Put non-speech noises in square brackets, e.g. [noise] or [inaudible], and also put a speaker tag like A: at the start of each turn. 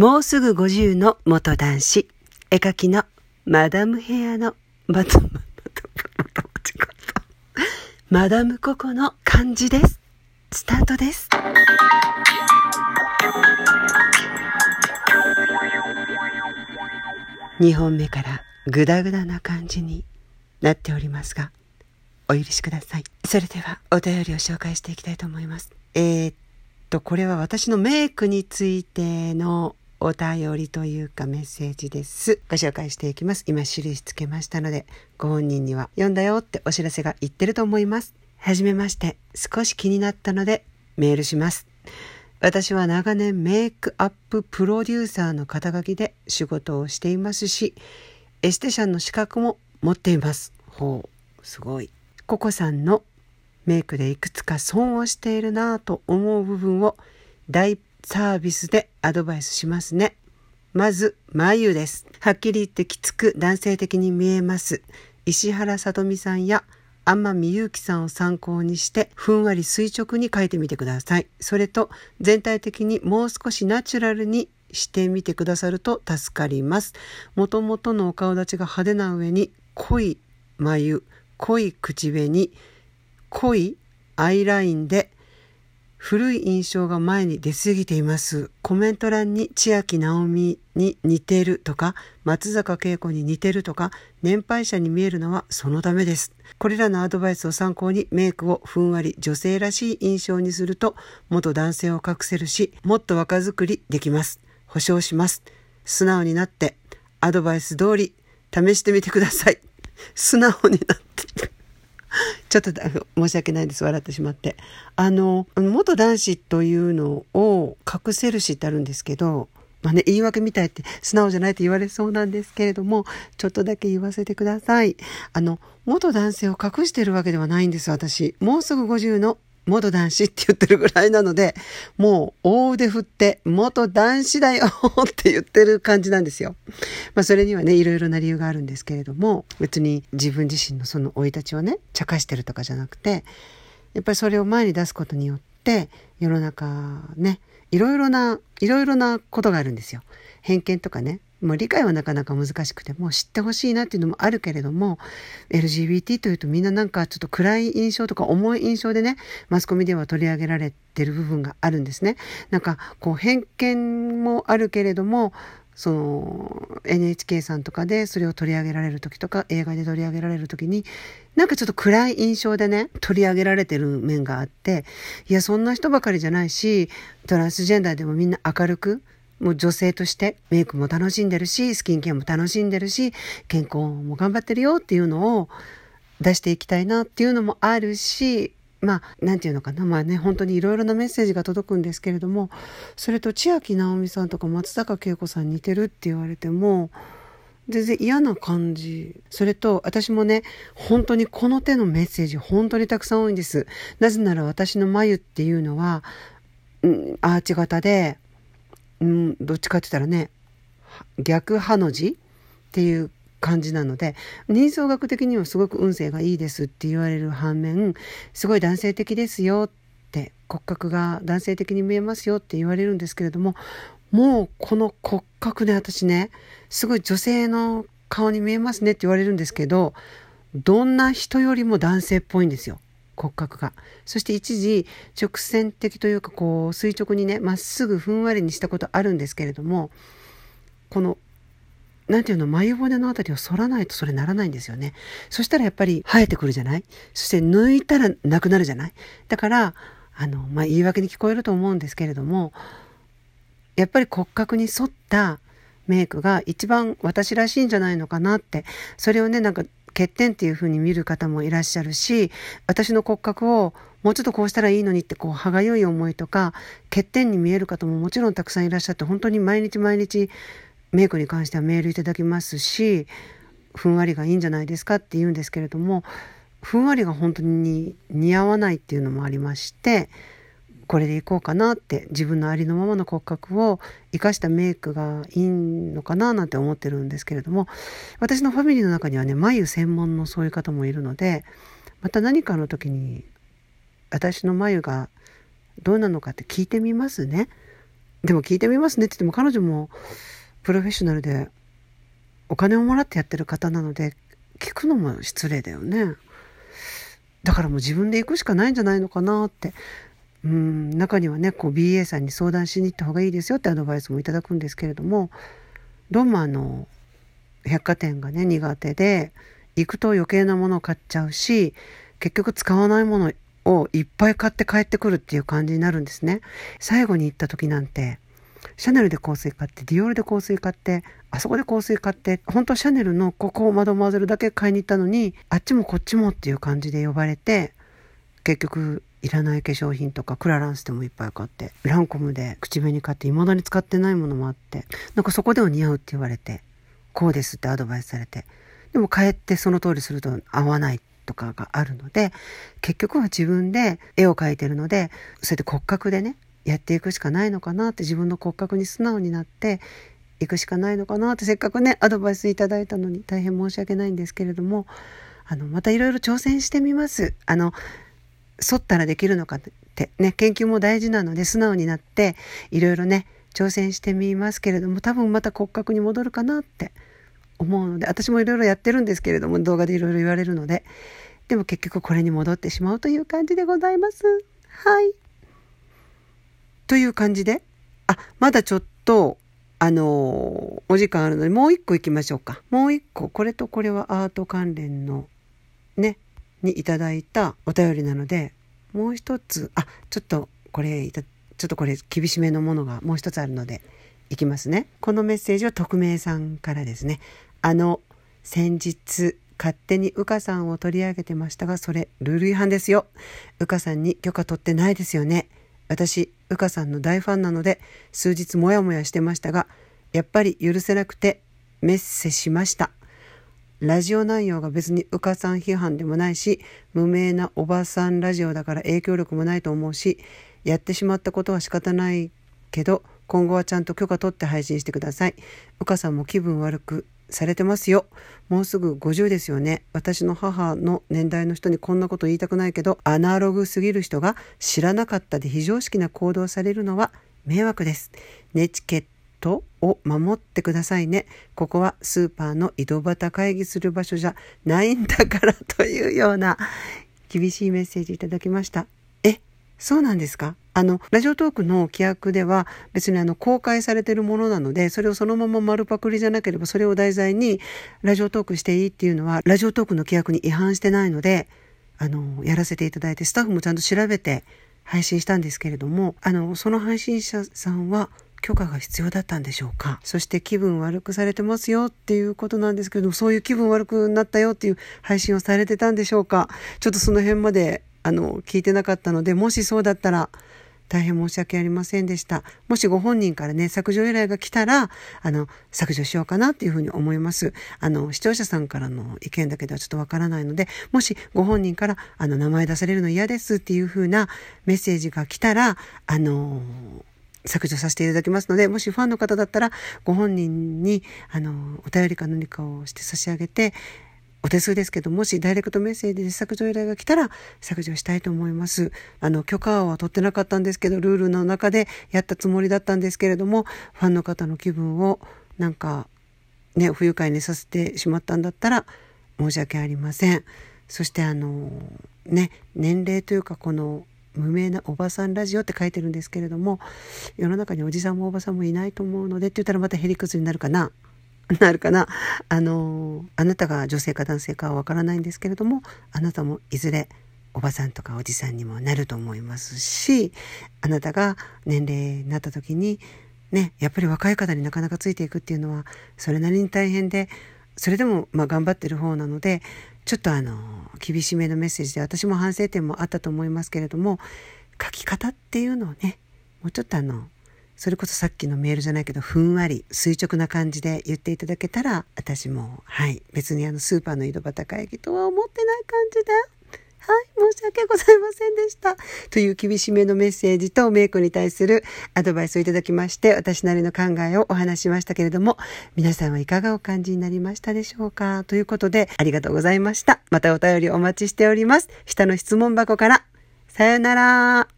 A: もうすぐ50の元男子、絵描きのマダムヘアのマダム、[laughs] マダムココの漢字です。スタートです。2本目からグダグダな感じになっておりますが、お許しください。それではお便りを紹介していきたいと思います。えー、っと、これは私のメイクについてのお便りというかメッセージです。ご紹介していきます。今印つけましたので、ご本人には読んだよってお知らせが言ってると思います。はじめまして、少し気になったのでメールします。私は長年メイクアッププロデューサーの肩書きで仕事をしていますし、エステシャンの資格も持っています。ほう、すごい。ココさんのメイクでいくつか損をしているなぁと思う部分を大サービスでアドバイスしますね。まず、眉です。はっきり言ってきつく男性的に見えます。石原さとみさんや天海祐希さんを参考にしてふんわり垂直に描いてみてください。それと全体的にもう少しナチュラルにしてみてくださると助かります。もともとのお顔立ちが派手な上に濃い眉、濃い口紅、濃いアイラインで古い印象が前に出過ぎています。コメント欄に千秋直美に似てるとか、松坂慶子に似てるとか、年配者に見えるのはそのためです。これらのアドバイスを参考にメイクをふんわり女性らしい印象にすると、元男性を隠せるし、もっと若作りできます。保証します。素直になって、アドバイス通り試してみてください。素直になって。[laughs] ちょっと申し訳ないです。笑ってしまって。あの、元男子というのを隠せるしってあるんですけど、まあね、言い訳みたいって素直じゃないって言われそうなんですけれども、ちょっとだけ言わせてください。あの、元男性を隠してるわけではないんです、私。もうすぐ50の元男子って言ってるぐらいなので、もう大腕振って元男子だよ [laughs] って言ってる感じなんですよ。まあそれにはね、いろいろな理由があるんですけれども、別に自分自身のその生い立ちをね、茶化してるとかじゃなくて、やっぱりそれを前に出すことによって、世の中ね、いろいろな、いろいろなことがあるんですよ。偏見とかね、もう理解はなかなか難しくてもう知ってほしいなっていうのもあるけれども LGBT というとみんななんかちょっと暗い印象とか重い印象でねマスコミでは取り上げられてる部分があるんですね。なんかこう偏見もあるけれどもその NHK さんとかでそれを取り上げられる時とか映画で取り上げられる時になんかちょっと暗い印象でね取り上げられてる面があっていやそんな人ばかりじゃないしトランスジェンダーでもみんな明るくもう女性としてメイクも楽しんでるし、スキンケアも楽しんでるし、健康も頑張ってるよっていうのを出していきたいなっていうのもあるし、まあ、なんていうのかな。まあね、本当にいろいろなメッセージが届くんですけれども、それと千秋直美さんとか松坂慶子さん似てるって言われても、全然嫌な感じ。それと、私もね、本当にこの手のメッセージ、本当にたくさん多いんです。なぜなら私の眉っていうのは、うん、アーチ型で、うん、どっちかって言ったらね逆ハの字っていう感じなので人相学的にはすごく運勢がいいですって言われる反面すごい男性的ですよって骨格が男性的に見えますよって言われるんですけれどももうこの骨格で私ねすごい女性の顔に見えますねって言われるんですけどどんな人よりも男性っぽいんですよ。骨格が。そして一時直線的というかこう垂直にねまっすぐふんわりにしたことあるんですけれどもこの何ていうの眉骨のあたりを反らないとそれならないんですよね。そしたらやっぱり生えてくるじゃない？そして抜いたらなくなるじゃない？だからあの、まあ、言い訳に聞こえると思うんですけれどもやっぱり骨格に沿ったメイクが一番私らしいんじゃないのかなってそれをねなんか欠点っていう風に見る方もいらっしゃるし私の骨格をもうちょっとこうしたらいいのにってこう歯がゆい思いとか欠点に見える方ももちろんたくさんいらっしゃって本当に毎日毎日メイクに関してはメールいただきますしふんわりがいいんじゃないですかって言うんですけれどもふんわりが本当に似合わないっていうのもありましてこれでいこうかなって自分のありのままの骨格を生かしたメイクがいいのかななんて思ってるんですけれども私のファミリーの中にはね眉専門のそういう方もいるのでまた何かの時に私の眉がどうなのかって聞いてみますね。でも聞いてみますねって言っても彼女もプロフェッショナルでお金をもらってやってる方なので聞くのも失礼だよね。だからもう自分で行くしかないんじゃないのかなって。うん、中にはね、こう BA さんに相談しに行った方がいいですよってアドバイスもいただくんですけれども、どうもあの、百貨店がね、苦手で、行くと余計なものを買っちゃうし、結局使わないものをいっぱい買って帰ってくるっていう感じになるんですね。最後に行った時なんて、シャネルで香水買って、ディオールで香水買って、あそこで香水買って、本当シャネルのここをマドモアゼルだけ買いに行ったのに、あっちもこっちもっていう感じで呼ばれて、結局いらない化粧品とかクラランスでもいっぱい買ってランコムで口紅買って未だに使ってないものもあってなんかそこでは似合うって言われてこうですってアドバイスされてでも帰ってその通りすると合わないとかがあるので結局は自分で絵を描いてるのでそれで骨格でねやっていくしかないのかなって自分の骨格に素直になっていくしかないのかなってせっかくねアドバイスいただいたのに大変申し訳ないんですけれどもあのまたいろいろ挑戦してみます。あの沿ったらできるのかってね研究も大事なので素直になっていろいろね挑戦してみますけれども多分また骨格に戻るかなって思うので私もいろいろやってるんですけれども動画でいろいろ言われるのででも結局これに戻ってしまうという感じでございます。はい。という感じで、あ、まだちょっと、あのー、お時間あるので、もう一個行きましょうか。もう一個、これとこれはアート関連の、ね、にいただいたお便りなので、もう一つ、あ、ちょっとこれちょっとこれ厳しめのものがもう一つあるので、いきますね。このメッセージは匿名さんからですね。あの、先日、勝手にうかさんを取り上げてましたが、それ、ルール違反ですよ。うかさんに許可取ってないですよね。私、うかさんの大ファンなので、数日もやもやしてましたが、やっぱり許せなくて、メッセしました。ラジオ内容が別にうかさん批判でもないし、無名なおばさんラジオだから影響力もないと思うし、やってしまったことは仕方ないけど、今後はちゃんと許可取って配信してください。うかさんも気分悪くされてますよ。もうすぐ50ですよね。私の母の年代の人にこんなこと言いたくないけど、アナログすぎる人が知らなかったで非常識な行動されるのは迷惑です。ネチケットを守ってくださいね。ここはスーパーの井戸端会議する場所じゃないんだからというような厳しいメッセージいただきました。そうなんですか？あの、ラジオトークの規約では別にあの公開されてるものなので、それをそのまま丸パクリじゃなければそれを題材にラジオトークしていいっていうのは、ラジオトークの規約に違反してないので、あの、やらせていただいて、スタッフもちゃんと調べて配信したんですけれども、あの、その配信者さんは許可が必要だったんでしょうか？そして気分悪くされてますよっていうことなんですけどそういう気分悪くなったよっていう配信をされてたんでしょうか？ちょっとその辺まであの聞いてなかったのでもしそうだったら大変申し訳ありませんでした。もしご本人からね、削除依頼が来たら、あの、削除しようかなっていうふうに思います。あの、視聴者さんからの意見だけではちょっとわからないので、もしご本人から、あの、名前出されるの嫌ですっていうふうなメッセージが来たら、あの、削除させていただきますので、もしファンの方だったら、ご本人に、あの、お便りか何かをして差し上げて、お手数ですけど、もしダイレクトメッセージで削除依頼が来たら削除したいと思います。あの、許可は取ってなかったんですけど、ルールの中でやったつもりだったんですけれども、ファンの方の気分をなんかね、不愉快にさせてしまったんだったら申し訳ありません。そしてあの、ね、年齢というかこの無名なおばさんラジオって書いてるんですけれども世の中におじさんもおばさんもいないと思うのでって言ったらまたへりくずになるかななるかな。あのあなたが女性か男性かはわからないんですけれどもあなたもいずれおばさんとかおじさんにもなると思いますしあなたが年齢になった時にねやっぱり若い方になかなかついていくっていうのはそれなりに大変でそれでもまあ頑張ってる方なのでちょっとあの厳しめのメッセージで私も反省点もあったと思いますけれども書き方っていうのをねもうちょっとあのそれこそさっきのメールじゃないけど、ふんわり、垂直な感じで言っていただけたら、私も、はい、別にあの、スーパーの井戸端会議とは思ってない感じで、はい、申し訳ございませんでした。という厳しめのメッセージとメイクに対するアドバイスをいただきまして、私なりの考えをお話しましたけれども、皆さんはいかがお感じになりましたでしょうか？ということで、ありがとうございました。またお便りお待ちしております。下の質問箱から。さよなら。